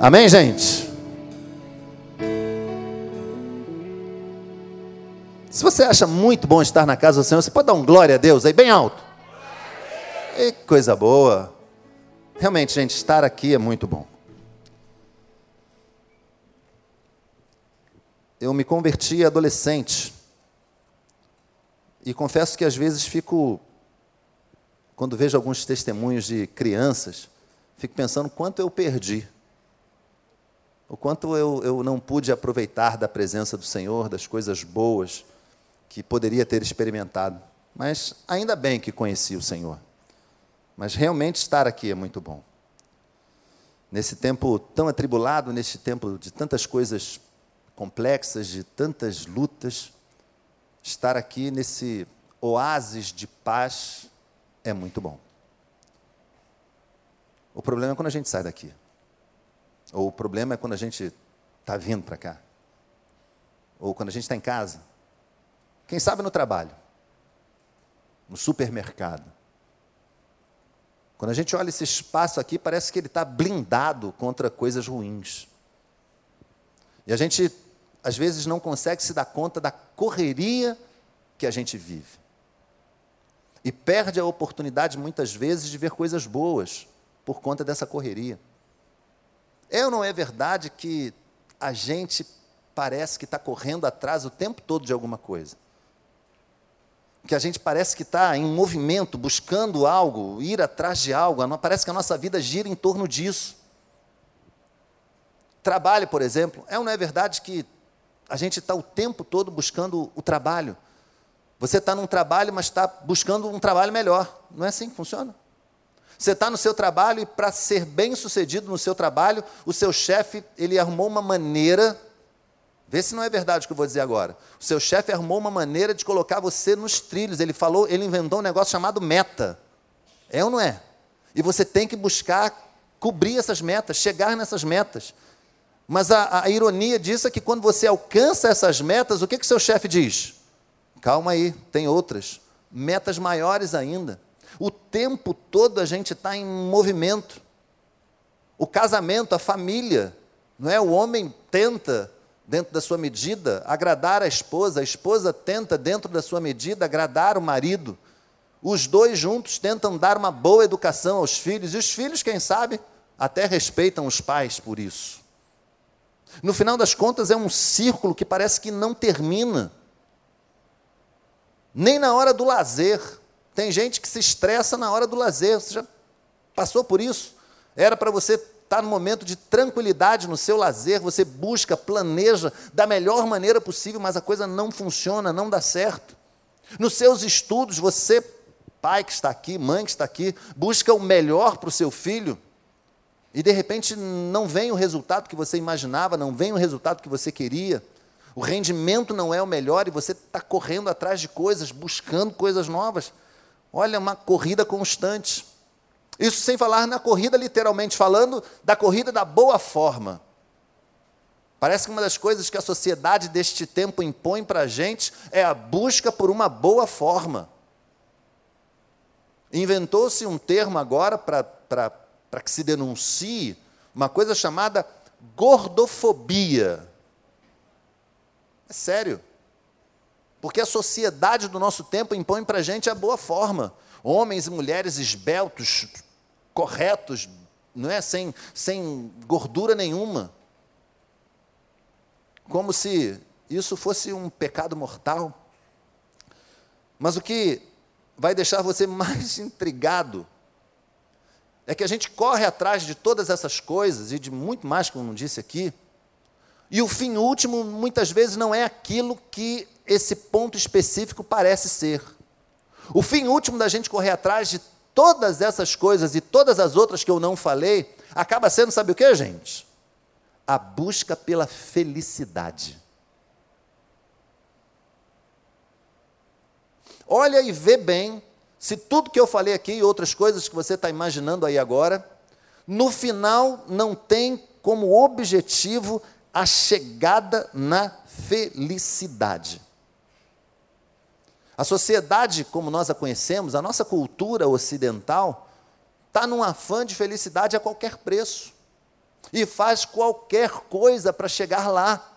Amém, gente? Se você acha muito bom estar na casa do Senhor, você pode dar um glória a Deus aí bem alto. Que coisa boa. Realmente, gente, estar aqui é muito bom. Eu me converti adolescente. E confesso que às vezes fico, quando vejo alguns testemunhos de crianças, fico pensando quanto eu perdi. O quanto eu, eu não pude aproveitar da presença do Senhor, das coisas boas que poderia ter experimentado. Mas ainda bem que conheci o Senhor. Mas realmente estar aqui é muito bom. Nesse tempo tão atribulado, nesse tempo de tantas coisas complexas, de tantas lutas, estar aqui nesse oásis de paz é muito bom. O problema é quando a gente sai daqui. Ou o problema é quando a gente está vindo para cá. Ou quando a gente está em casa. Quem sabe no trabalho. No supermercado. Quando a gente olha esse espaço aqui, parece que ele está blindado contra coisas ruins. E a gente, às vezes, não consegue se dar conta da correria que a gente vive. E perde a oportunidade, muitas vezes, de ver coisas boas por conta dessa correria. É ou não é verdade que a gente parece que está correndo atrás o tempo todo de alguma coisa? Que a gente parece que está em movimento, buscando algo, ir atrás de algo, parece que a nossa vida gira em torno disso. Trabalho, por exemplo, é ou não é verdade que a gente está o tempo todo buscando o trabalho? Você está num trabalho, mas está buscando um trabalho melhor. Não é assim que funciona? Você está no seu trabalho e para ser bem sucedido no seu trabalho, o seu chefe, ele arrumou uma maneira, vê se não é verdade o que eu vou dizer agora. O seu chefe arrumou uma maneira de colocar você nos trilhos. Ele falou, ele inventou um negócio chamado meta. É ou não é? E você tem que buscar cobrir essas metas, chegar nessas metas. Mas a, a ironia disso é que quando você alcança essas metas, o que, que o seu chefe diz? Calma aí, tem outras. Metas maiores ainda. O tempo todo a gente está em movimento. O casamento, a família, não é? O homem tenta, dentro da sua medida, agradar a esposa, a esposa tenta, dentro da sua medida, agradar o marido. Os dois juntos tentam dar uma boa educação aos filhos, e os filhos, quem sabe, até respeitam os pais por isso. No final das contas, é um círculo que parece que não termina nem na hora do lazer. Tem gente que se estressa na hora do lazer. Você já passou por isso? Era para você estar no momento de tranquilidade no seu lazer, você busca, planeja da melhor maneira possível, mas a coisa não funciona, não dá certo. Nos seus estudos, você, pai que está aqui, mãe que está aqui, busca o melhor para o seu filho, e de repente não vem o resultado que você imaginava, não vem o resultado que você queria o rendimento não é o melhor e você está correndo atrás de coisas, buscando coisas novas. Olha, uma corrida constante. Isso sem falar na corrida, literalmente falando, da corrida da boa forma. Parece que uma das coisas que a sociedade deste tempo impõe para a gente é a busca por uma boa forma. Inventou-se um termo agora para que se denuncie uma coisa chamada gordofobia. É sério. Porque a sociedade do nosso tempo impõe para a gente a boa forma. Homens e mulheres esbeltos, corretos, não é? sem, sem gordura nenhuma. Como se isso fosse um pecado mortal. Mas o que vai deixar você mais intrigado é que a gente corre atrás de todas essas coisas e de muito mais, como disse aqui, e o fim último, muitas vezes, não é aquilo que esse ponto específico parece ser. O fim último da gente correr atrás de todas essas coisas e todas as outras que eu não falei, acaba sendo, sabe o que, gente? A busca pela felicidade. Olha e vê bem se tudo que eu falei aqui e outras coisas que você está imaginando aí agora, no final não tem como objetivo a chegada na felicidade. A sociedade, como nós a conhecemos, a nossa cultura ocidental, está num afã de felicidade a qualquer preço. e faz qualquer coisa para chegar lá,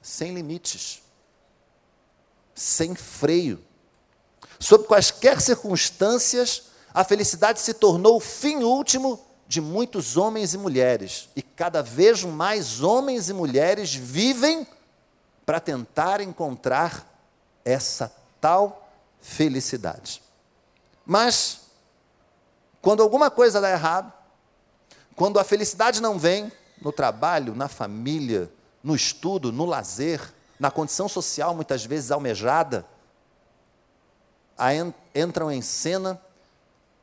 sem limites, sem freio. Sob quaisquer circunstâncias, a felicidade se tornou o fim último de muitos homens e mulheres, e cada vez mais homens e mulheres vivem para tentar encontrar essa tal felicidade. Mas, quando alguma coisa dá errado, quando a felicidade não vem no trabalho, na família, no estudo, no lazer, na condição social muitas vezes almejada, entram em cena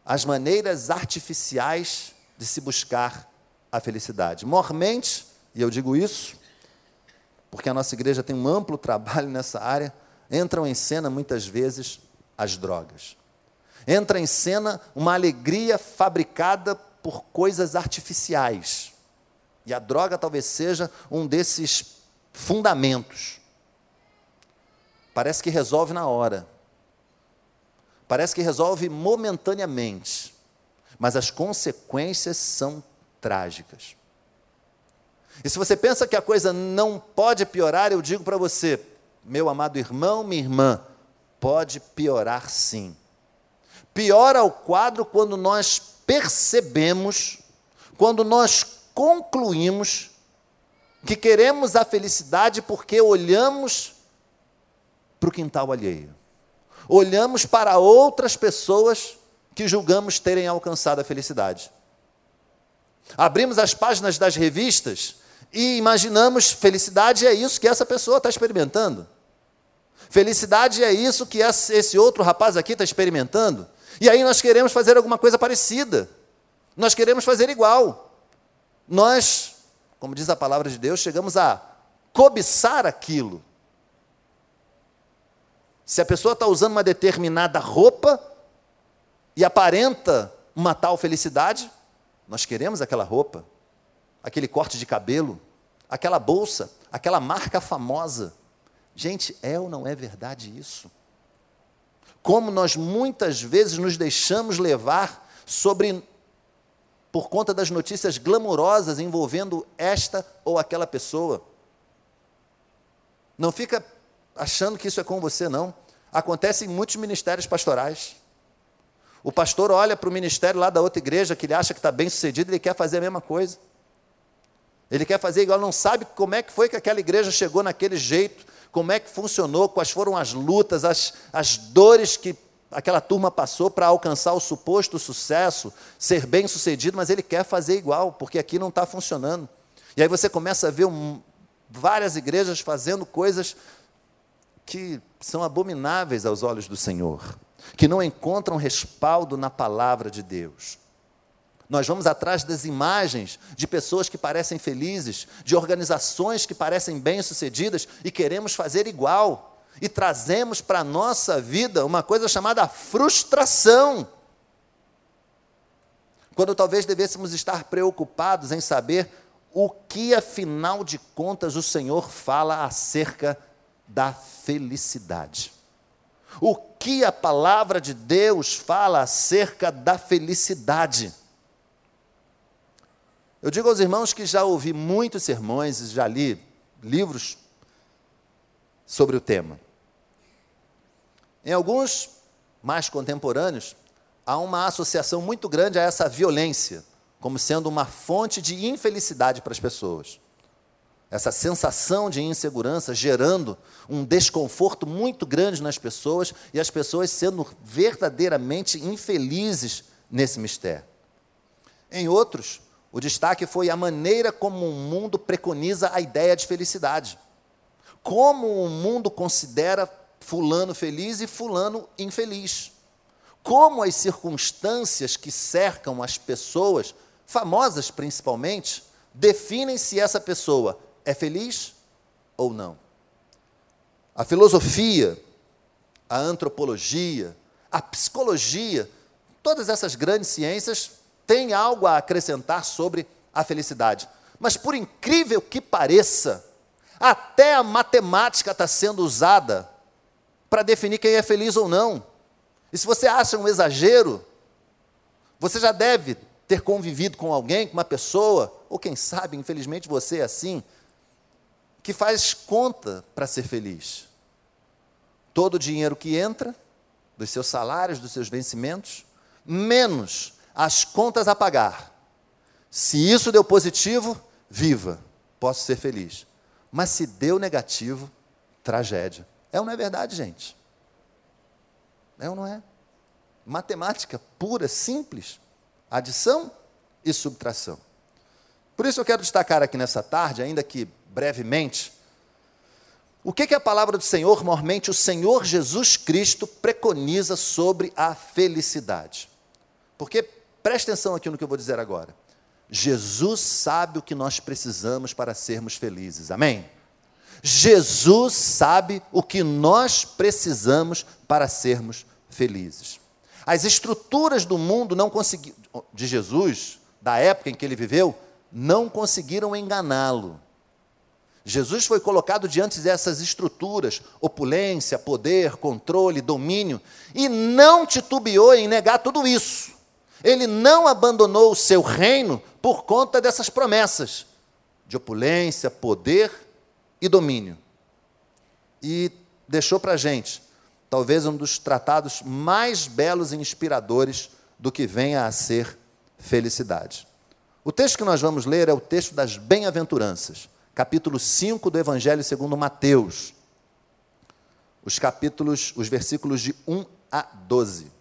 as maneiras artificiais de se buscar a felicidade. Mormente, e eu digo isso, porque a nossa igreja tem um amplo trabalho nessa área, entram em cena muitas vezes as drogas. Entra em cena uma alegria fabricada por coisas artificiais. E a droga talvez seja um desses fundamentos. Parece que resolve na hora. Parece que resolve momentaneamente. Mas as consequências são trágicas. E se você pensa que a coisa não pode piorar, eu digo para você, meu amado irmão, minha irmã, pode piorar sim. Piora o quadro quando nós percebemos, quando nós concluímos que queremos a felicidade porque olhamos para o quintal alheio. Olhamos para outras pessoas que julgamos terem alcançado a felicidade. Abrimos as páginas das revistas e imaginamos felicidade é isso que essa pessoa está experimentando. Felicidade é isso que esse outro rapaz aqui está experimentando. E aí nós queremos fazer alguma coisa parecida. Nós queremos fazer igual. Nós, como diz a palavra de Deus, chegamos a cobiçar aquilo. Se a pessoa está usando uma determinada roupa e aparenta uma tal felicidade, nós queremos aquela roupa, aquele corte de cabelo, aquela bolsa, aquela marca famosa. Gente, é ou não é verdade isso? Como nós muitas vezes nos deixamos levar sobre por conta das notícias glamurosas envolvendo esta ou aquela pessoa. Não fica achando que isso é com você, não. Acontece em muitos ministérios pastorais. O pastor olha para o ministério lá da outra igreja que ele acha que está bem sucedido, ele quer fazer a mesma coisa. Ele quer fazer igual, não sabe como é que foi que aquela igreja chegou naquele jeito, como é que funcionou, quais foram as lutas, as, as dores que aquela turma passou para alcançar o suposto sucesso, ser bem sucedido, mas ele quer fazer igual, porque aqui não está funcionando. E aí você começa a ver um, várias igrejas fazendo coisas que são abomináveis aos olhos do Senhor, que não encontram respaldo na palavra de Deus. Nós vamos atrás das imagens de pessoas que parecem felizes, de organizações que parecem bem-sucedidas e queremos fazer igual. E trazemos para a nossa vida uma coisa chamada frustração. Quando talvez devêssemos estar preocupados em saber o que, afinal de contas, o Senhor fala acerca da felicidade. O que a palavra de Deus fala acerca da felicidade. Eu digo aos irmãos que já ouvi muitos sermões e já li livros sobre o tema. Em alguns mais contemporâneos, há uma associação muito grande a essa violência, como sendo uma fonte de infelicidade para as pessoas. Essa sensação de insegurança gerando um desconforto muito grande nas pessoas e as pessoas sendo verdadeiramente infelizes nesse mistério. Em outros, o destaque foi a maneira como o mundo preconiza a ideia de felicidade. Como o mundo considera fulano feliz e fulano infeliz. Como as circunstâncias que cercam as pessoas, famosas principalmente, definem se essa pessoa é feliz ou não. A filosofia, a antropologia, a psicologia, todas essas grandes ciências tem algo a acrescentar sobre a felicidade. Mas, por incrível que pareça, até a matemática está sendo usada para definir quem é feliz ou não. E se você acha um exagero, você já deve ter convivido com alguém, com uma pessoa, ou quem sabe, infelizmente você é assim, que faz conta para ser feliz. Todo o dinheiro que entra, dos seus salários, dos seus vencimentos, menos as contas a pagar. Se isso deu positivo, viva, posso ser feliz. Mas se deu negativo, tragédia. É ou não é verdade, gente? É ou não é? Matemática pura, simples. Adição e subtração. Por isso eu quero destacar aqui nessa tarde, ainda que brevemente, o que, que a palavra do Senhor, normalmente o Senhor Jesus Cristo, preconiza sobre a felicidade. Porque, preste atenção aqui no que eu vou dizer agora. Jesus sabe o que nós precisamos para sermos felizes, amém? Jesus sabe o que nós precisamos para sermos felizes. As estruturas do mundo não conseguiram, de Jesus, da época em que ele viveu, não conseguiram enganá-lo. Jesus foi colocado diante dessas estruturas, opulência, poder, controle, domínio, e não titubeou em negar tudo isso. Ele não abandonou o seu reino por conta dessas promessas de opulência, poder e domínio. E deixou para a gente, talvez um dos tratados mais belos e inspiradores do que venha a ser felicidade. O texto que nós vamos ler é o texto das bem-aventuranças, capítulo 5 do Evangelho segundo Mateus. Os capítulos, os versículos de 1 a 12.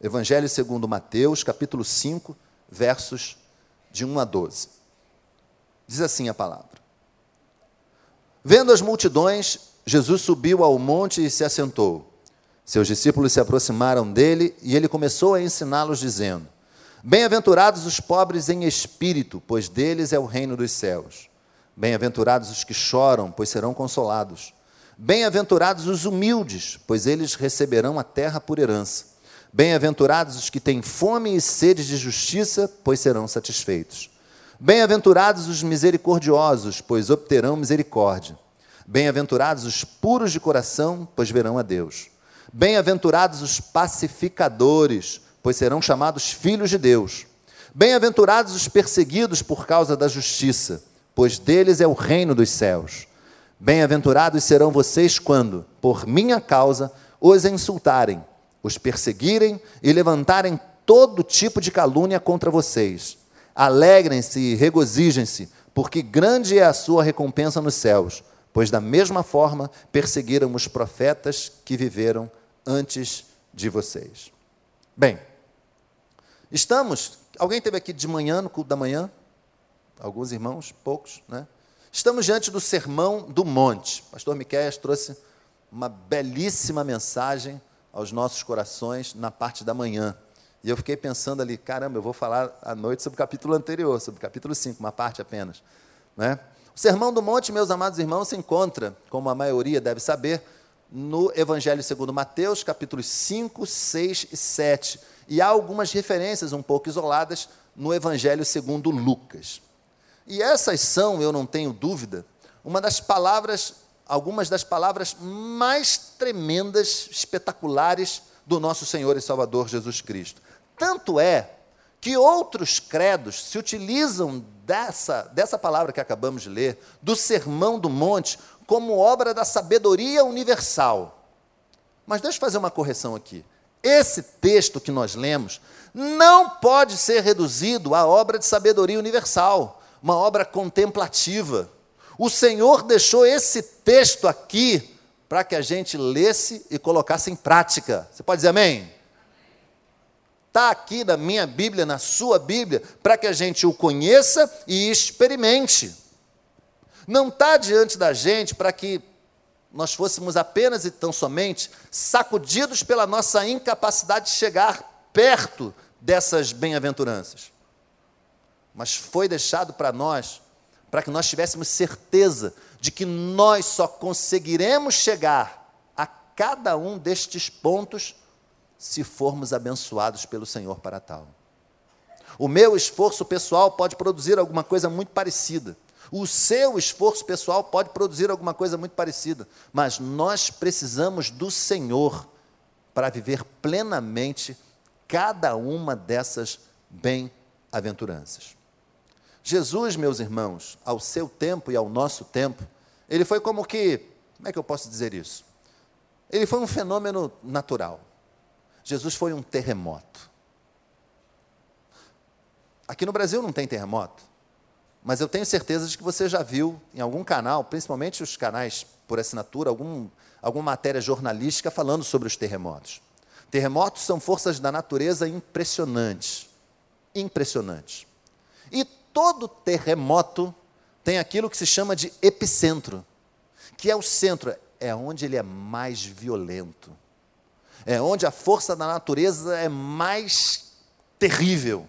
Evangelho segundo Mateus, capítulo 5, versos de 1 a 12. Diz assim a palavra: Vendo as multidões, Jesus subiu ao monte e se assentou. Seus discípulos se aproximaram dele e ele começou a ensiná-los, dizendo: Bem-aventurados os pobres em espírito, pois deles é o reino dos céus. Bem-aventurados os que choram, pois serão consolados. Bem-aventurados os humildes, pois eles receberão a terra por herança. Bem-aventurados os que têm fome e sede de justiça, pois serão satisfeitos. Bem-aventurados os misericordiosos, pois obterão misericórdia. Bem-aventurados os puros de coração, pois verão a Deus. Bem-aventurados os pacificadores, pois serão chamados filhos de Deus. Bem-aventurados os perseguidos por causa da justiça, pois deles é o reino dos céus. Bem-aventurados serão vocês quando, por minha causa, os insultarem os perseguirem e levantarem todo tipo de calúnia contra vocês. Alegrem-se e regozijem-se, porque grande é a sua recompensa nos céus, pois da mesma forma perseguiram os profetas que viveram antes de vocês. Bem, estamos. Alguém teve aqui de manhã, no culto da manhã? Alguns irmãos, poucos, né? Estamos diante do sermão do monte. Pastor Miquel trouxe uma belíssima mensagem aos nossos corações na parte da manhã. E eu fiquei pensando ali, caramba, eu vou falar à noite sobre o capítulo anterior, sobre o capítulo 5, uma parte apenas. Né? O Sermão do Monte, meus amados irmãos, se encontra, como a maioria deve saber, no Evangelho segundo Mateus, capítulos 5, 6 e 7. E há algumas referências um pouco isoladas no Evangelho segundo Lucas. E essas são, eu não tenho dúvida, uma das palavras algumas das palavras mais tremendas, espetaculares do nosso Senhor e Salvador Jesus Cristo. Tanto é que outros credos se utilizam dessa, dessa palavra que acabamos de ler, do Sermão do Monte, como obra da sabedoria universal. Mas deixa eu fazer uma correção aqui. Esse texto que nós lemos não pode ser reduzido à obra de sabedoria universal, uma obra contemplativa o Senhor deixou esse texto aqui para que a gente lesse e colocasse em prática. Você pode dizer amém? Está aqui na minha Bíblia, na sua Bíblia, para que a gente o conheça e experimente. Não está diante da gente para que nós fôssemos apenas e tão somente sacudidos pela nossa incapacidade de chegar perto dessas bem-aventuranças. Mas foi deixado para nós para que nós tivéssemos certeza de que nós só conseguiremos chegar a cada um destes pontos se formos abençoados pelo Senhor para tal. O meu esforço pessoal pode produzir alguma coisa muito parecida. O seu esforço pessoal pode produzir alguma coisa muito parecida, mas nós precisamos do Senhor para viver plenamente cada uma dessas bem-aventuranças. Jesus, meus irmãos, ao seu tempo e ao nosso tempo, ele foi como que, como é que eu posso dizer isso? Ele foi um fenômeno natural. Jesus foi um terremoto. Aqui no Brasil não tem terremoto, mas eu tenho certeza de que você já viu em algum canal, principalmente os canais por assinatura, algum, alguma matéria jornalística falando sobre os terremotos. Terremotos são forças da natureza impressionantes. Impressionantes. E todo terremoto tem aquilo que se chama de epicentro, que é o centro, é onde ele é mais violento. É onde a força da natureza é mais terrível.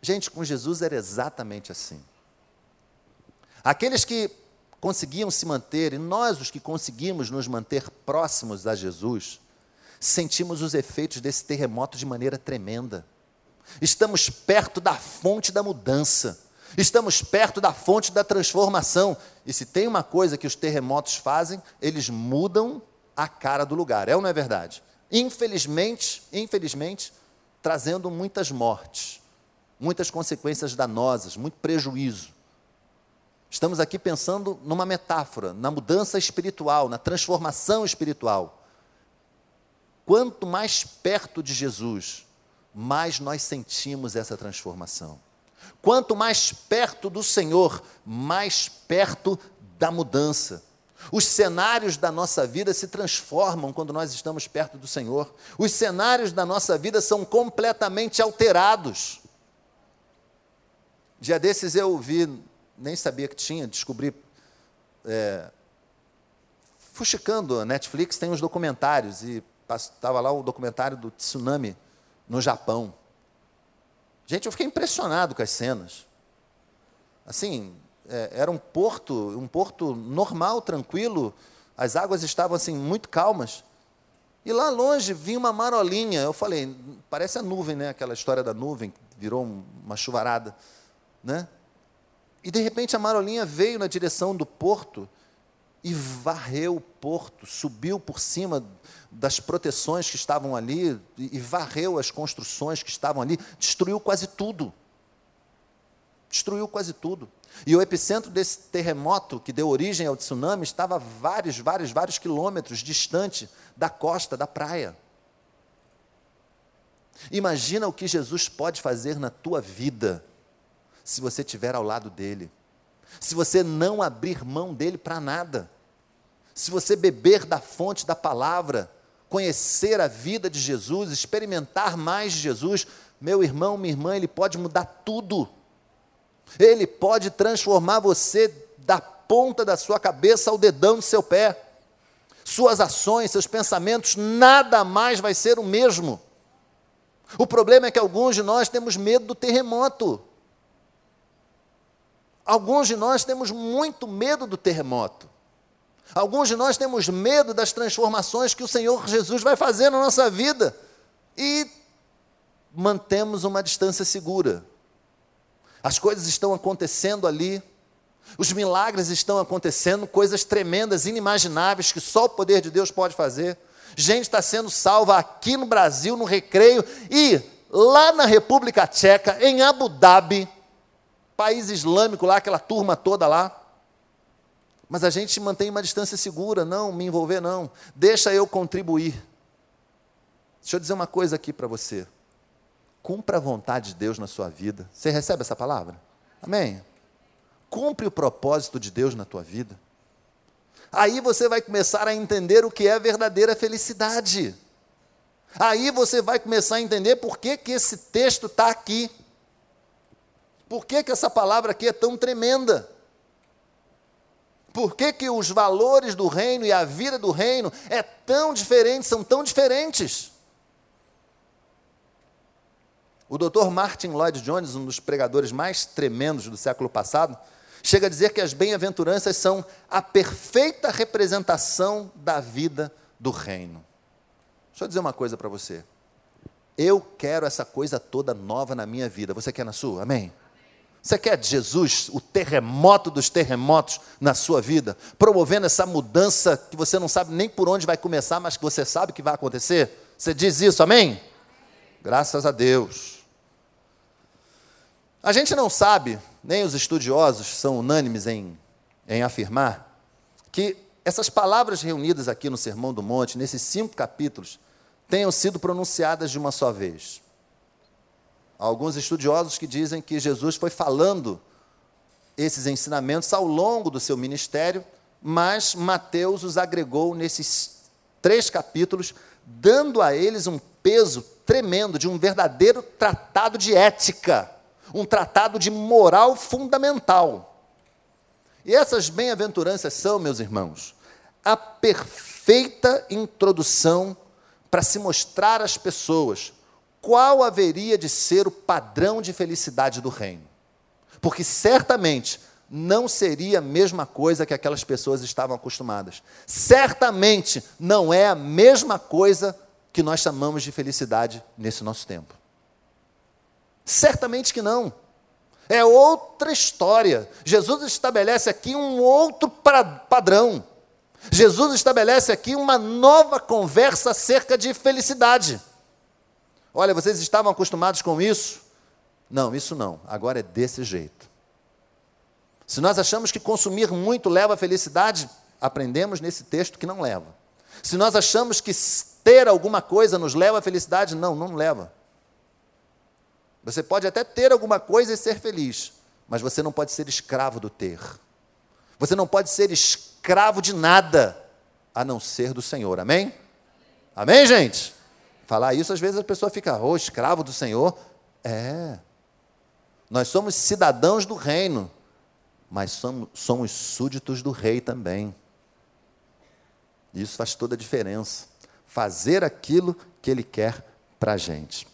Gente, com Jesus era exatamente assim. Aqueles que conseguiam se manter, e nós, os que conseguimos nos manter próximos a Jesus, sentimos os efeitos desse terremoto de maneira tremenda. Estamos perto da fonte da mudança. Estamos perto da fonte da transformação. E se tem uma coisa que os terremotos fazem, eles mudam a cara do lugar. É ou não é verdade? Infelizmente, infelizmente, trazendo muitas mortes, muitas consequências danosas, muito prejuízo. Estamos aqui pensando numa metáfora, na mudança espiritual, na transformação espiritual. Quanto mais perto de Jesus, mais nós sentimos essa transformação. Quanto mais perto do Senhor, mais perto da mudança. Os cenários da nossa vida se transformam quando nós estamos perto do Senhor. Os cenários da nossa vida são completamente alterados. Dia desses eu vi, nem sabia que tinha, descobri. É, fuxicando a Netflix, tem uns documentários, e estava lá o documentário do tsunami no Japão. Gente, eu fiquei impressionado com as cenas. Assim, é, era um porto, um porto normal, tranquilo, as águas estavam assim muito calmas. E lá longe vinha uma marolinha. Eu falei, parece a nuvem, né? Aquela história da nuvem que virou uma chuvarada, né? E de repente a marolinha veio na direção do porto e varreu o porto, subiu por cima das proteções que estavam ali e varreu as construções que estavam ali, destruiu quase tudo. Destruiu quase tudo. E o epicentro desse terremoto que deu origem ao tsunami estava vários, vários, vários quilômetros distante da costa, da praia. Imagina o que Jesus pode fazer na tua vida se você estiver ao lado dele. Se você não abrir mão dele para nada se você beber da fonte da palavra, conhecer a vida de Jesus, experimentar mais de Jesus, meu irmão, minha irmã, ele pode mudar tudo. Ele pode transformar você da ponta da sua cabeça ao dedão do seu pé. Suas ações, seus pensamentos, nada mais vai ser o mesmo. O problema é que alguns de nós temos medo do terremoto. Alguns de nós temos muito medo do terremoto. Alguns de nós temos medo das transformações que o Senhor Jesus vai fazer na nossa vida e mantemos uma distância segura. As coisas estão acontecendo ali, os milagres estão acontecendo, coisas tremendas, inimagináveis que só o poder de Deus pode fazer. Gente está sendo salva aqui no Brasil, no recreio, e lá na República Tcheca, em Abu Dhabi, país islâmico lá, aquela turma toda lá. Mas a gente mantém uma distância segura, não me envolver, não. Deixa eu contribuir. Deixa eu dizer uma coisa aqui para você. Cumpra a vontade de Deus na sua vida. Você recebe essa palavra? Amém? Cumpre o propósito de Deus na tua vida. Aí você vai começar a entender o que é a verdadeira felicidade. Aí você vai começar a entender por que, que esse texto está aqui. Por que, que essa palavra aqui é tão tremenda. Por que, que os valores do reino e a vida do reino é tão diferente, são tão diferentes? O Dr. Martin Lloyd Jones, um dos pregadores mais tremendos do século passado, chega a dizer que as bem-aventuranças são a perfeita representação da vida do reino. Deixa eu dizer uma coisa para você. Eu quero essa coisa toda nova na minha vida. Você quer na sua? Amém? Você quer Jesus, o terremoto dos terremotos na sua vida, promovendo essa mudança que você não sabe nem por onde vai começar, mas que você sabe que vai acontecer? Você diz isso, amém? Graças a Deus. A gente não sabe, nem os estudiosos são unânimes em, em afirmar, que essas palavras reunidas aqui no Sermão do Monte, nesses cinco capítulos, tenham sido pronunciadas de uma só vez. Alguns estudiosos que dizem que Jesus foi falando esses ensinamentos ao longo do seu ministério, mas Mateus os agregou nesses três capítulos, dando a eles um peso tremendo de um verdadeiro tratado de ética, um tratado de moral fundamental. E essas bem-aventuranças são, meus irmãos, a perfeita introdução para se mostrar às pessoas qual haveria de ser o padrão de felicidade do reino. Porque certamente não seria a mesma coisa que aquelas pessoas estavam acostumadas. Certamente não é a mesma coisa que nós chamamos de felicidade nesse nosso tempo. Certamente que não. É outra história. Jesus estabelece aqui um outro padrão. Jesus estabelece aqui uma nova conversa acerca de felicidade. Olha, vocês estavam acostumados com isso? Não, isso não. Agora é desse jeito. Se nós achamos que consumir muito leva à felicidade, aprendemos nesse texto que não leva. Se nós achamos que ter alguma coisa nos leva à felicidade, não, não leva. Você pode até ter alguma coisa e ser feliz, mas você não pode ser escravo do ter. Você não pode ser escravo de nada a não ser do Senhor. Amém? Amém, gente? Falar isso, às vezes a pessoa fica, oh, escravo do Senhor. É. Nós somos cidadãos do reino, mas somos, somos súditos do rei também. Isso faz toda a diferença. Fazer aquilo que ele quer para a gente.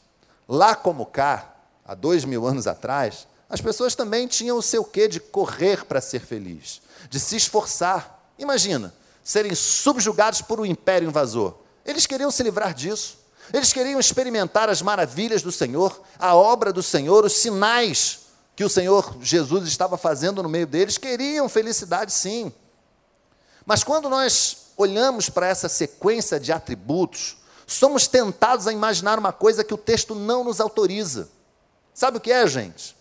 Lá como cá, há dois mil anos atrás, as pessoas também tinham o seu quê de correr para ser feliz, de se esforçar. Imagina, serem subjugados por um império invasor. Eles queriam se livrar disso. Eles queriam experimentar as maravilhas do Senhor, a obra do Senhor, os sinais que o Senhor Jesus estava fazendo no meio deles. Queriam felicidade, sim. Mas quando nós olhamos para essa sequência de atributos, somos tentados a imaginar uma coisa que o texto não nos autoriza. Sabe o que é, gente?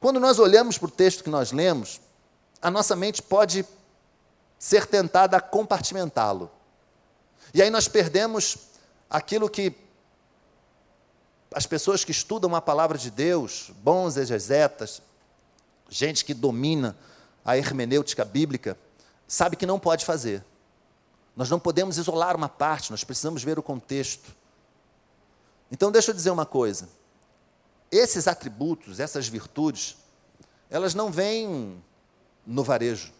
Quando nós olhamos para o texto que nós lemos, a nossa mente pode ser tentada a compartimentá-lo. E aí nós perdemos aquilo que as pessoas que estudam a palavra de Deus, bons exegetas, gente que domina a hermenêutica bíblica, sabe que não pode fazer. Nós não podemos isolar uma parte, nós precisamos ver o contexto. Então, deixa eu dizer uma coisa: esses atributos, essas virtudes, elas não vêm no varejo.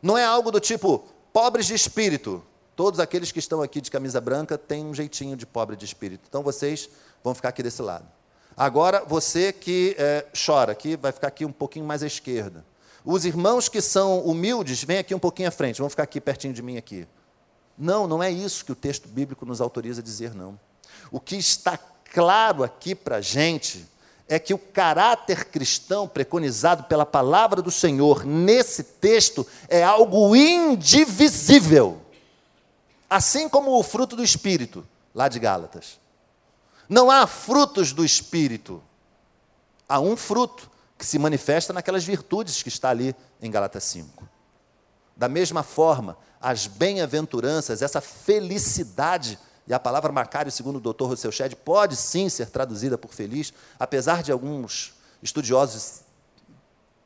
Não é algo do tipo, pobres de espírito, Todos aqueles que estão aqui de camisa branca têm um jeitinho de pobre de espírito. Então vocês vão ficar aqui desse lado. Agora, você que é, chora aqui, vai ficar aqui um pouquinho mais à esquerda. Os irmãos que são humildes, vem aqui um pouquinho à frente, vão ficar aqui pertinho de mim aqui. Não, não é isso que o texto bíblico nos autoriza a dizer, não. O que está claro aqui para a gente é que o caráter cristão preconizado pela palavra do Senhor nesse texto é algo indivisível assim como o fruto do Espírito, lá de Gálatas. Não há frutos do Espírito, há um fruto que se manifesta naquelas virtudes que está ali em Gálatas 5. Da mesma forma, as bem-aventuranças, essa felicidade, e a palavra Macário, segundo o doutor Rousseau Shedd, pode sim ser traduzida por feliz, apesar de alguns estudiosos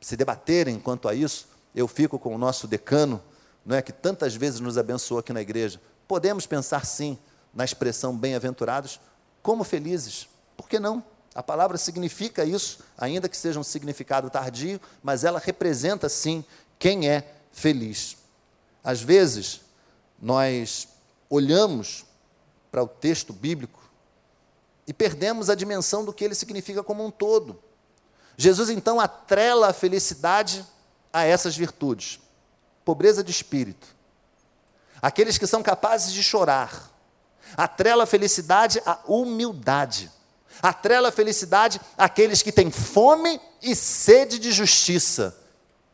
se debaterem quanto a isso, eu fico com o nosso decano, não é, que tantas vezes nos abençoou aqui na igreja, Podemos pensar sim na expressão bem-aventurados como felizes. Por que não? A palavra significa isso, ainda que seja um significado tardio, mas ela representa sim quem é feliz. Às vezes, nós olhamos para o texto bíblico e perdemos a dimensão do que ele significa como um todo. Jesus então atrela a felicidade a essas virtudes: pobreza de espírito, aqueles que são capazes de chorar. Atrela a felicidade à humildade. Atrela a felicidade àqueles que têm fome e sede de justiça.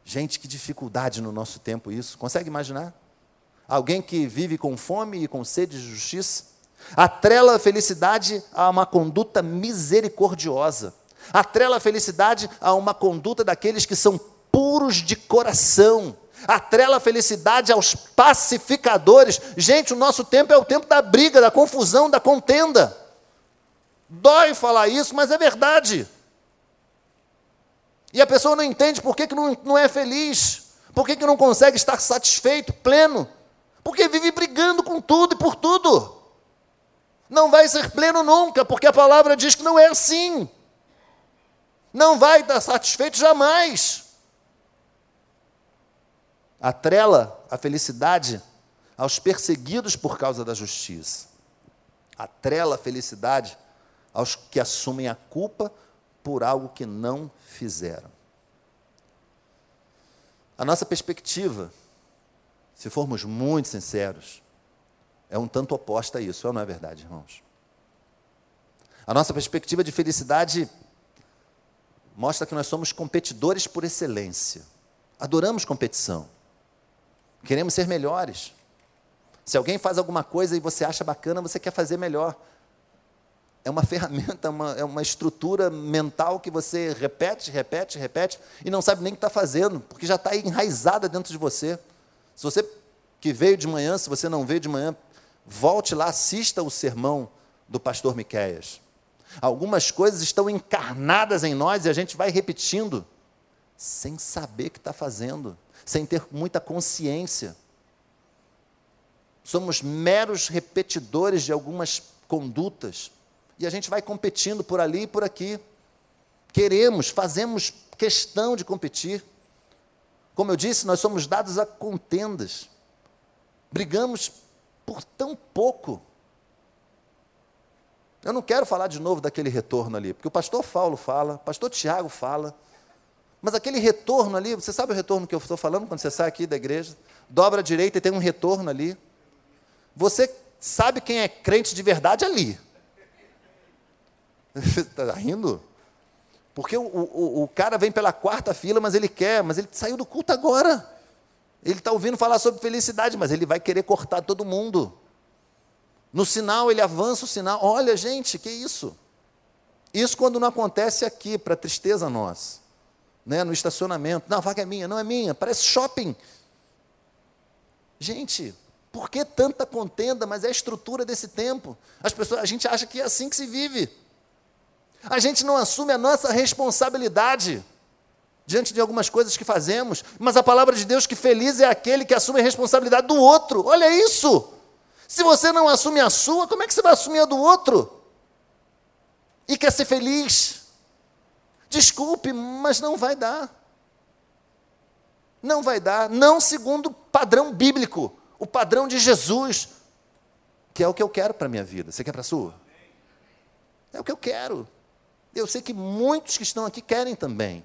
Gente, que dificuldade no nosso tempo isso. Consegue imaginar? Alguém que vive com fome e com sede de justiça? Atrela a felicidade a uma conduta misericordiosa. Atrela a felicidade a uma conduta daqueles que são puros de coração. Atrela a felicidade aos pacificadores. Gente, o nosso tempo é o tempo da briga, da confusão, da contenda. Dói falar isso, mas é verdade. E a pessoa não entende por que, que não, não é feliz, por que, que não consegue estar satisfeito, pleno, porque vive brigando com tudo e por tudo. Não vai ser pleno nunca, porque a palavra diz que não é assim. Não vai estar satisfeito jamais. Atrela a felicidade aos perseguidos por causa da justiça. Atrela a felicidade aos que assumem a culpa por algo que não fizeram. A nossa perspectiva, se formos muito sinceros, é um tanto oposta a isso, não é verdade, irmãos? A nossa perspectiva de felicidade mostra que nós somos competidores por excelência. Adoramos competição. Queremos ser melhores. Se alguém faz alguma coisa e você acha bacana, você quer fazer melhor é uma ferramenta, uma, é uma estrutura mental que você repete, repete, repete e não sabe nem o que está fazendo, porque já está enraizada dentro de você. Se você que veio de manhã, se você não veio de manhã, volte lá, assista o sermão do pastor Miqueias. Algumas coisas estão encarnadas em nós e a gente vai repetindo, sem saber o que está fazendo, sem ter muita consciência. Somos meros repetidores de algumas condutas e a gente vai competindo por ali e por aqui. Queremos, fazemos questão de competir. Como eu disse, nós somos dados a contendas. Brigamos por tão pouco. Eu não quero falar de novo daquele retorno ali, porque o pastor Paulo fala, o pastor Tiago fala. Mas aquele retorno ali, você sabe o retorno que eu estou falando quando você sai aqui da igreja? Dobra a direita e tem um retorno ali. Você sabe quem é crente de verdade ali. Está rindo? Porque o, o, o, cara vem pela quarta fila, mas ele quer, mas ele saiu do culto agora. Ele está ouvindo falar sobre felicidade, mas ele vai querer cortar todo mundo. No sinal, ele avança o sinal. Olha, gente, que isso? Isso quando não acontece aqui, para tristeza nossa. Né, no estacionamento. Não, a vaga é minha, não é minha, parece shopping. Gente, por que tanta contenda? Mas é a estrutura desse tempo. As pessoas, a gente acha que é assim que se vive. A gente não assume a nossa responsabilidade diante de algumas coisas que fazemos, mas a palavra de Deus que feliz é aquele que assume a responsabilidade do outro. Olha isso! Se você não assume a sua, como é que você vai assumir a do outro? E quer ser feliz? Desculpe, mas não vai dar. Não vai dar, não segundo o padrão bíblico, o padrão de Jesus, que é o que eu quero para a minha vida. Você quer para a sua? É o que eu quero. Eu sei que muitos que estão aqui querem também.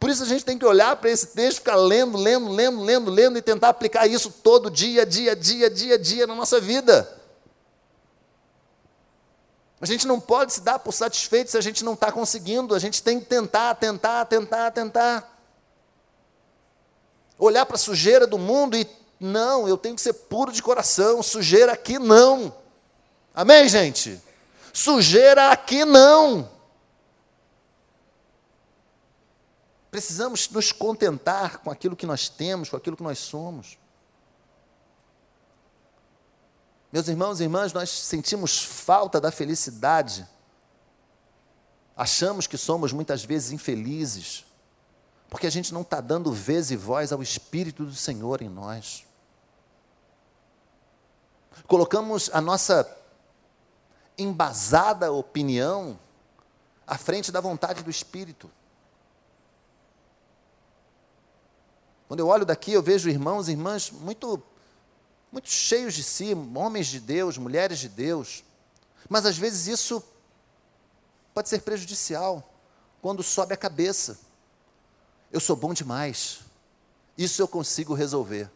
Por isso a gente tem que olhar para esse texto, ficar lendo, lendo, lendo, lendo, lendo e tentar aplicar isso todo dia, dia, dia, dia, dia na nossa vida. A gente não pode se dar por satisfeito se a gente não está conseguindo, a gente tem que tentar, tentar, tentar, tentar. Olhar para a sujeira do mundo e, não, eu tenho que ser puro de coração, sujeira aqui não. Amém, gente? Sujeira aqui não. Precisamos nos contentar com aquilo que nós temos, com aquilo que nós somos. Meus irmãos e irmãs, nós sentimos falta da felicidade. Achamos que somos muitas vezes infelizes, porque a gente não está dando vez e voz ao Espírito do Senhor em nós. Colocamos a nossa embasada opinião à frente da vontade do Espírito. Quando eu olho daqui, eu vejo irmãos e irmãs muito, muito cheios de si, homens de Deus, mulheres de Deus. Mas às vezes isso pode ser prejudicial quando sobe a cabeça. Eu sou bom demais. Isso eu consigo resolver.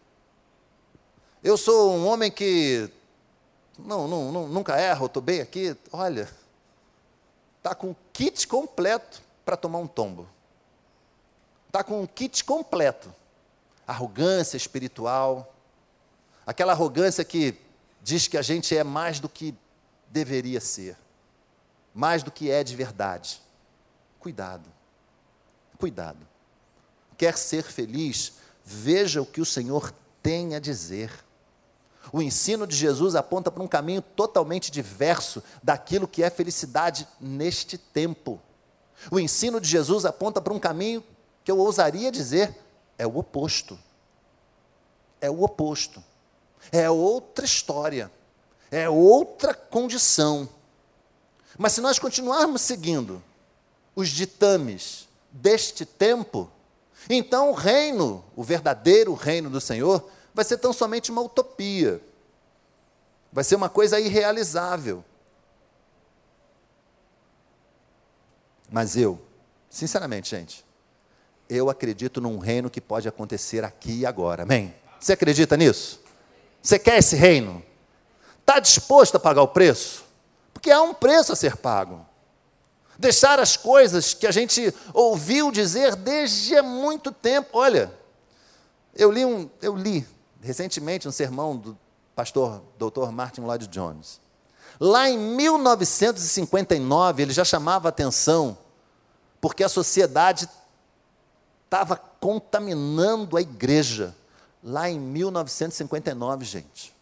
Eu sou um homem que não, não, não nunca erro, estou bem aqui. Olha, está com o kit completo para tomar um tombo. Está com um kit completo arrogância espiritual, aquela arrogância que diz que a gente é mais do que deveria ser, mais do que é de verdade. Cuidado. Cuidado. Quer ser feliz? Veja o que o Senhor tem a dizer. O ensino de Jesus aponta para um caminho totalmente diverso daquilo que é felicidade neste tempo. O ensino de Jesus aponta para um caminho que eu ousaria dizer é o oposto. É o oposto. É outra história. É outra condição. Mas se nós continuarmos seguindo os ditames deste tempo, então o reino, o verdadeiro reino do Senhor, vai ser tão somente uma utopia. Vai ser uma coisa irrealizável. Mas eu, sinceramente, gente, eu acredito num reino que pode acontecer aqui e agora. Amém? Você acredita nisso? Você quer esse reino? Está disposto a pagar o preço? Porque há um preço a ser pago. Deixar as coisas que a gente ouviu dizer desde muito tempo. Olha, eu li, um, eu li recentemente um sermão do pastor Dr. Martin Lloyd Jones. Lá em 1959, ele já chamava atenção porque a sociedade estava contaminando a igreja. Lá em 1959, gente.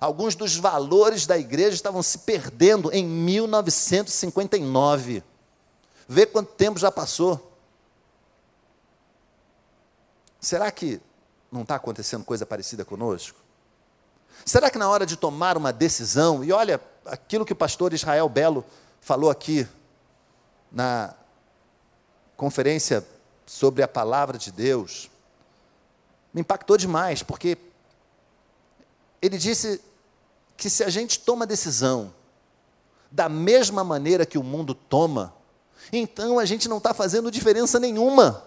Alguns dos valores da igreja estavam se perdendo em 1959. Vê quanto tempo já passou. Será que não está acontecendo coisa parecida conosco? Será que na hora de tomar uma decisão, e olha aquilo que o pastor Israel Belo falou aqui na conferência sobre a palavra de Deus, me impactou demais, porque ele disse que se a gente toma decisão da mesma maneira que o mundo toma, então a gente não está fazendo diferença nenhuma.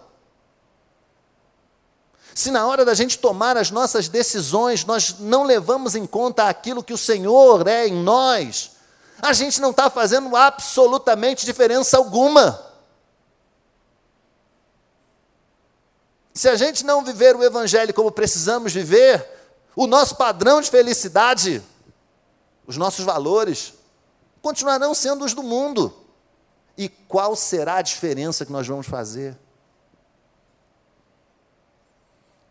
Se na hora da gente tomar as nossas decisões nós não levamos em conta aquilo que o Senhor é em nós, a gente não está fazendo absolutamente diferença alguma. Se a gente não viver o Evangelho como precisamos viver, o nosso padrão de felicidade, os nossos valores, continuarão sendo os do mundo. E qual será a diferença que nós vamos fazer?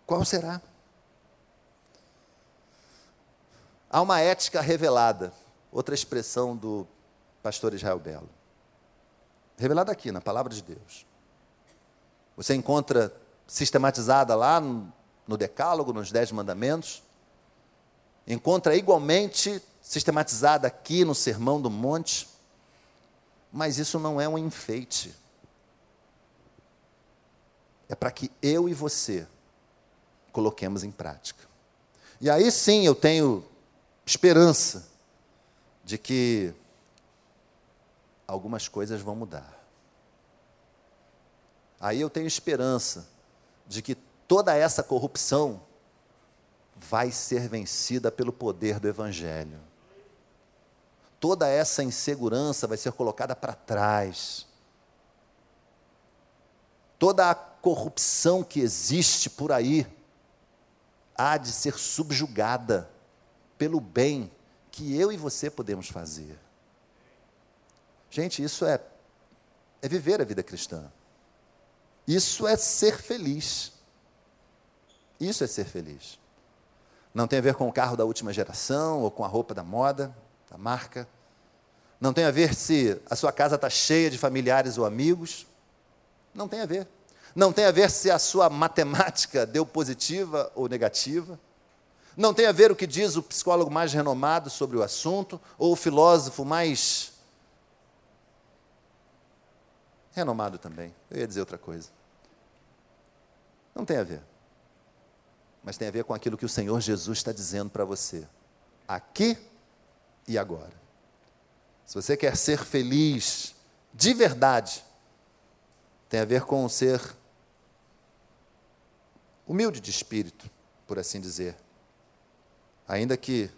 Qual será? Há uma ética revelada, outra expressão do pastor Israel Belo. Revelada aqui, na palavra de Deus. Você encontra sistematizada lá no, Decálogo, nos Dez Mandamentos. Encontra igualmente sistematizada aqui no Sermão do Monte. Mas isso não é um enfeite. É para que eu e você coloquemos em prática. E aí sim eu tenho esperança de que algumas coisas vão mudar. Aí eu tenho esperança de que toda essa corrupção vai ser vencida pelo poder do Evangelho. Toda essa insegurança vai ser colocada para trás. Toda a corrupção que existe por aí há de ser subjugada pelo bem que eu e você podemos fazer. Gente, isso é, é viver a vida cristã. Isso é ser feliz. Isso é ser feliz. Não tem a ver com o carro da última geração ou com a roupa da moda, da marca. Não tem a ver se a sua casa está cheia de familiares ou amigos. Não tem a ver. Não tem a ver se a sua matemática deu positiva ou negativa. Não tem a ver o que diz o psicólogo mais renomado sobre o assunto, ou o filósofo mais renomado também. Eu ia dizer outra coisa. Não tem a ver. Mas tem a ver com aquilo que o Senhor Jesus está dizendo para você, aqui e agora. Se você quer ser feliz de verdade, tem a ver com ser humilde de espírito, por assim dizer. Ainda que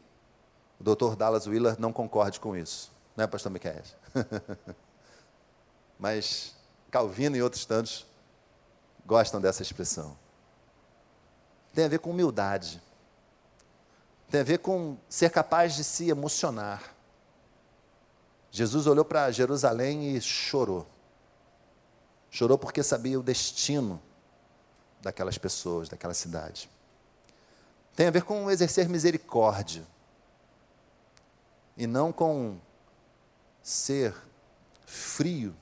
o Dr. Dallas Willard não concorde com isso, não é, pastor Miquel? Mas Calvino e outros tantos gostam dessa expressão. Tem a ver com humildade. Tem a ver com ser capaz de se emocionar. Jesus olhou para Jerusalém e chorou. Chorou porque sabia o destino daquelas pessoas, daquela cidade. Tem a ver com exercer misericórdia. E não com ser frio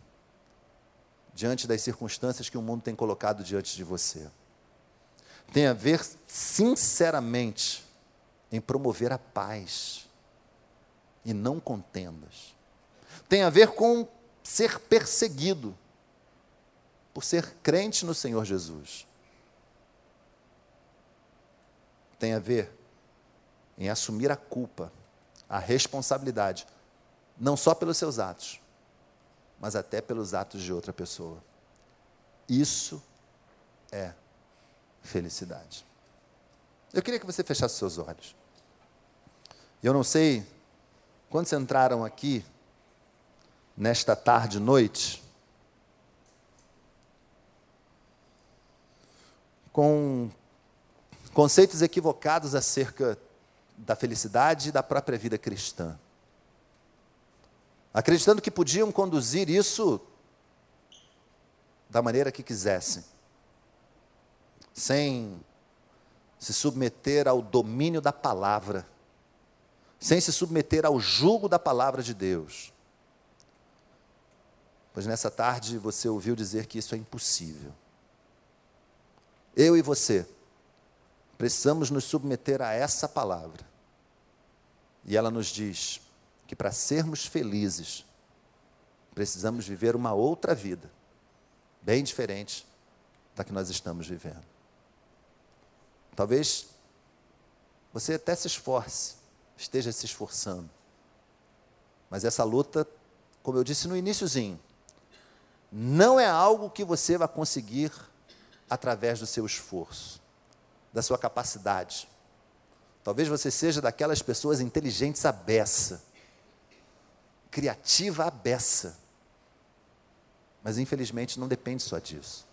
diante das circunstâncias que o mundo tem colocado diante de você. Tem a ver, sinceramente, em promover a paz e não contendas. Tem a ver com ser perseguido por ser crente no Senhor Jesus. Tem a ver em assumir a culpa, a responsabilidade, não só pelos seus atos, mas até pelos atos de outra pessoa. Isso é felicidade. Eu queria que você fechasse seus olhos. Eu não sei quando vocês entraram aqui nesta tarde, noite, com conceitos equivocados acerca da felicidade e da própria vida cristã acreditando que podiam conduzir isso da maneira que quisessem, sem se submeter ao domínio da palavra, sem se submeter ao jugo da palavra de Deus. Pois nessa tarde você ouviu dizer que isso é impossível. Eu e você precisamos nos submeter a essa palavra. E ela nos diz: que para sermos felizes, precisamos viver uma outra vida, bem diferente da que nós estamos vivendo. Talvez você até se esforce, esteja se esforçando, mas essa luta, como eu disse no iníciozinho, não é algo que você vai conseguir através do seu esforço, da sua capacidade. Talvez você seja daquelas pessoas inteligentes à beça, criativa à beça. Mas infelizmente não depende só disso.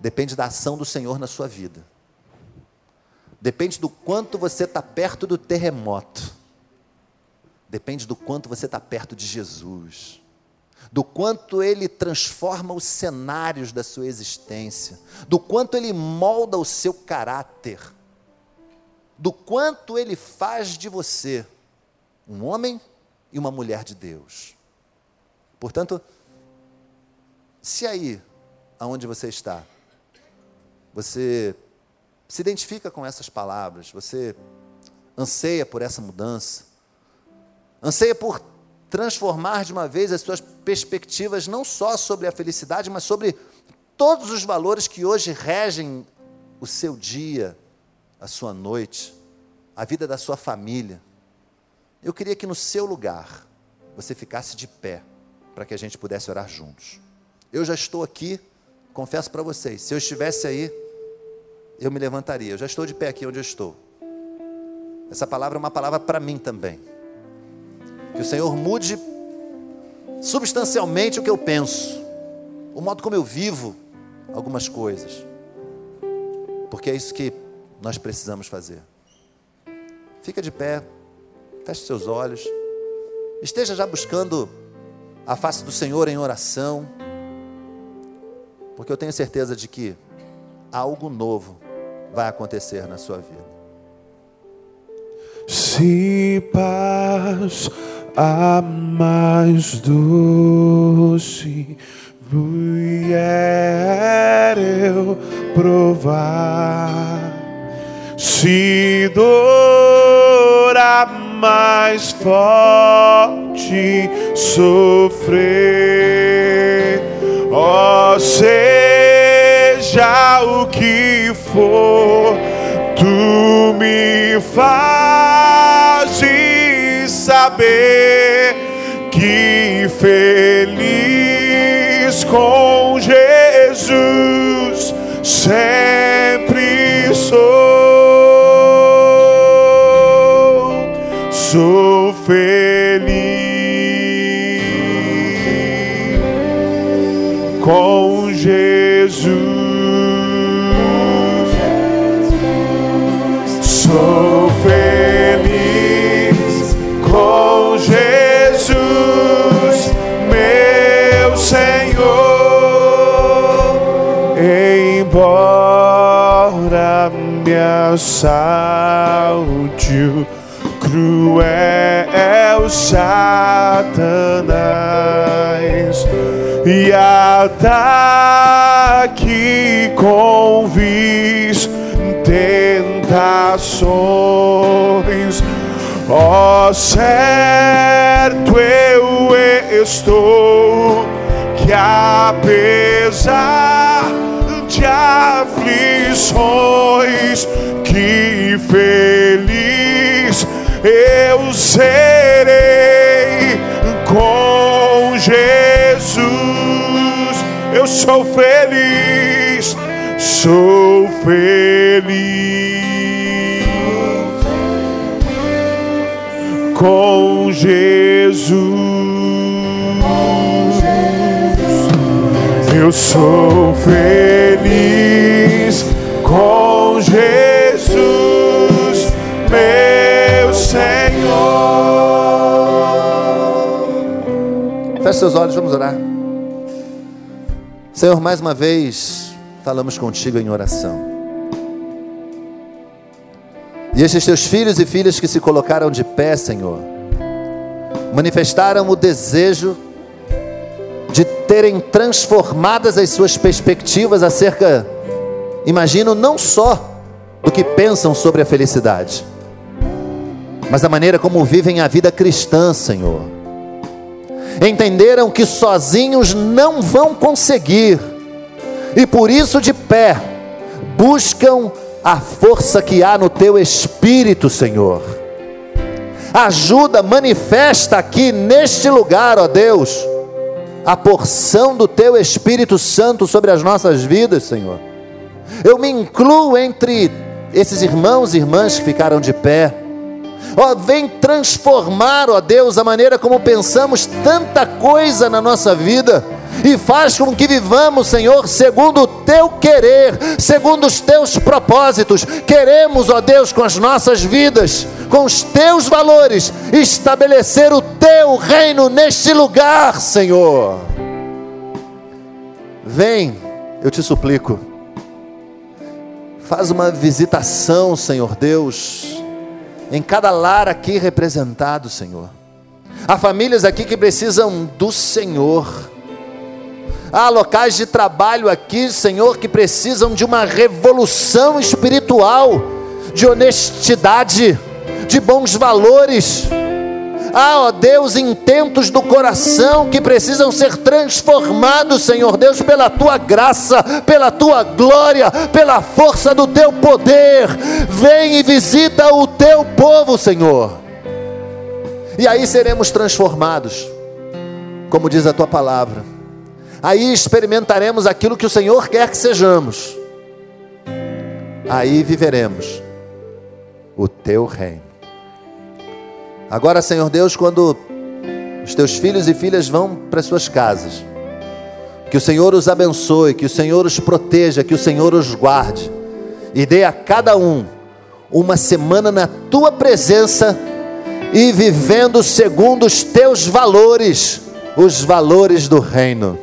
Depende da ação do Senhor na sua vida. Depende do quanto você está perto do terremoto. Depende do quanto você está perto de Jesus. Do quanto ele transforma os cenários da sua existência. Do quanto ele molda o seu caráter. Do quanto ele faz de você um homem e uma mulher de Deus. Portanto, se aí, aonde você está, você se identifica com essas palavras, você anseia por essa mudança, anseia por transformar de uma vez as suas perspectivas não só sobre a felicidade, mas sobre todos os valores que hoje regem o seu dia, a sua noite, a vida da sua família. Eu queria que no seu lugar você ficasse de pé para que a gente pudesse orar juntos. Eu já estou aqui, confesso para vocês, se eu estivesse aí, eu me levantaria. Eu já estou de pé aqui onde eu estou. Essa palavra é uma palavra para mim também. Que o Senhor mude substancialmente o que eu penso, o modo como eu vivo algumas coisas. Porque é isso que nós precisamos fazer. Fica de pé. Feche seus olhos. Esteja já buscando a face do Senhor em oração. Porque eu tenho certeza de que algo novo vai acontecer na sua vida. Se paz a mais doce vier eu provar, se dor a mais forte sofrer, ó oh, seja o que for, tu me fazes saber que feliz com Jesus assalte cruel Satanás e ataque com vis tentações. Ó certo eu estou que apesar de aflições que feliz eu serei com Jesus. Eu sou feliz, sou feliz com Jesus. Eu sou feliz com Jesus, meu Senhor. Feche seus olhos, vamos orar. Senhor, mais uma vez falamos contigo em oração. E estes teus filhos e filhas que se colocaram de pé, Senhor, manifestaram o desejo de terem transformadas as suas perspectivas acerca, imagino, não só do que pensam sobre a felicidade, mas da maneira como vivem a vida cristã, Senhor. Entenderam que sozinhos não vão conseguir, e por isso de pé buscam a força que há no teu espírito, Senhor. Ajuda, manifesta aqui neste lugar, ó Deus, a porção do teu Espírito Santo sobre as nossas vidas, Senhor. Eu me incluo entre esses irmãos e irmãs que ficaram de pé. Ó, vem transformar, ó Deus, a maneira como pensamos tanta coisa na nossa vida e faz com que vivamos, Senhor, segundo o teu querer, segundo os teus propósitos. Queremos, ó Deus, com as nossas vidas, com os teus valores, estabelecer o teu reino neste lugar, Senhor. Vem, eu te suplico. Faz uma visitação, Senhor Deus, em cada lar aqui representado, Senhor. Há famílias aqui que precisam do Senhor Há locais de trabalho aqui, Senhor, que precisam de uma revolução espiritual, de honestidade, de bons valores. Ah, ó Deus, intentos do coração que precisam ser transformados, Senhor Deus, pela tua graça, pela tua glória, pela força do teu poder. Vem e visita o teu povo, Senhor. E aí seremos transformados, como diz a tua palavra aí experimentaremos aquilo que o Senhor quer que sejamos, aí viveremos o teu reino. Agora, Senhor Deus, quando os teus filhos e filhas vão para suas casas, que o Senhor os abençoe, que o Senhor os proteja, que o Senhor os guarde, e dê a cada um uma semana na tua presença e vivendo segundo os teus valores, os valores do reino.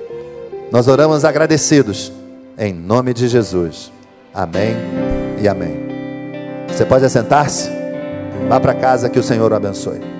Nós oramos agradecidos, em nome de Jesus. Amém e amém. Você pode assentar-se? Vá para casa que o Senhor o abençoe.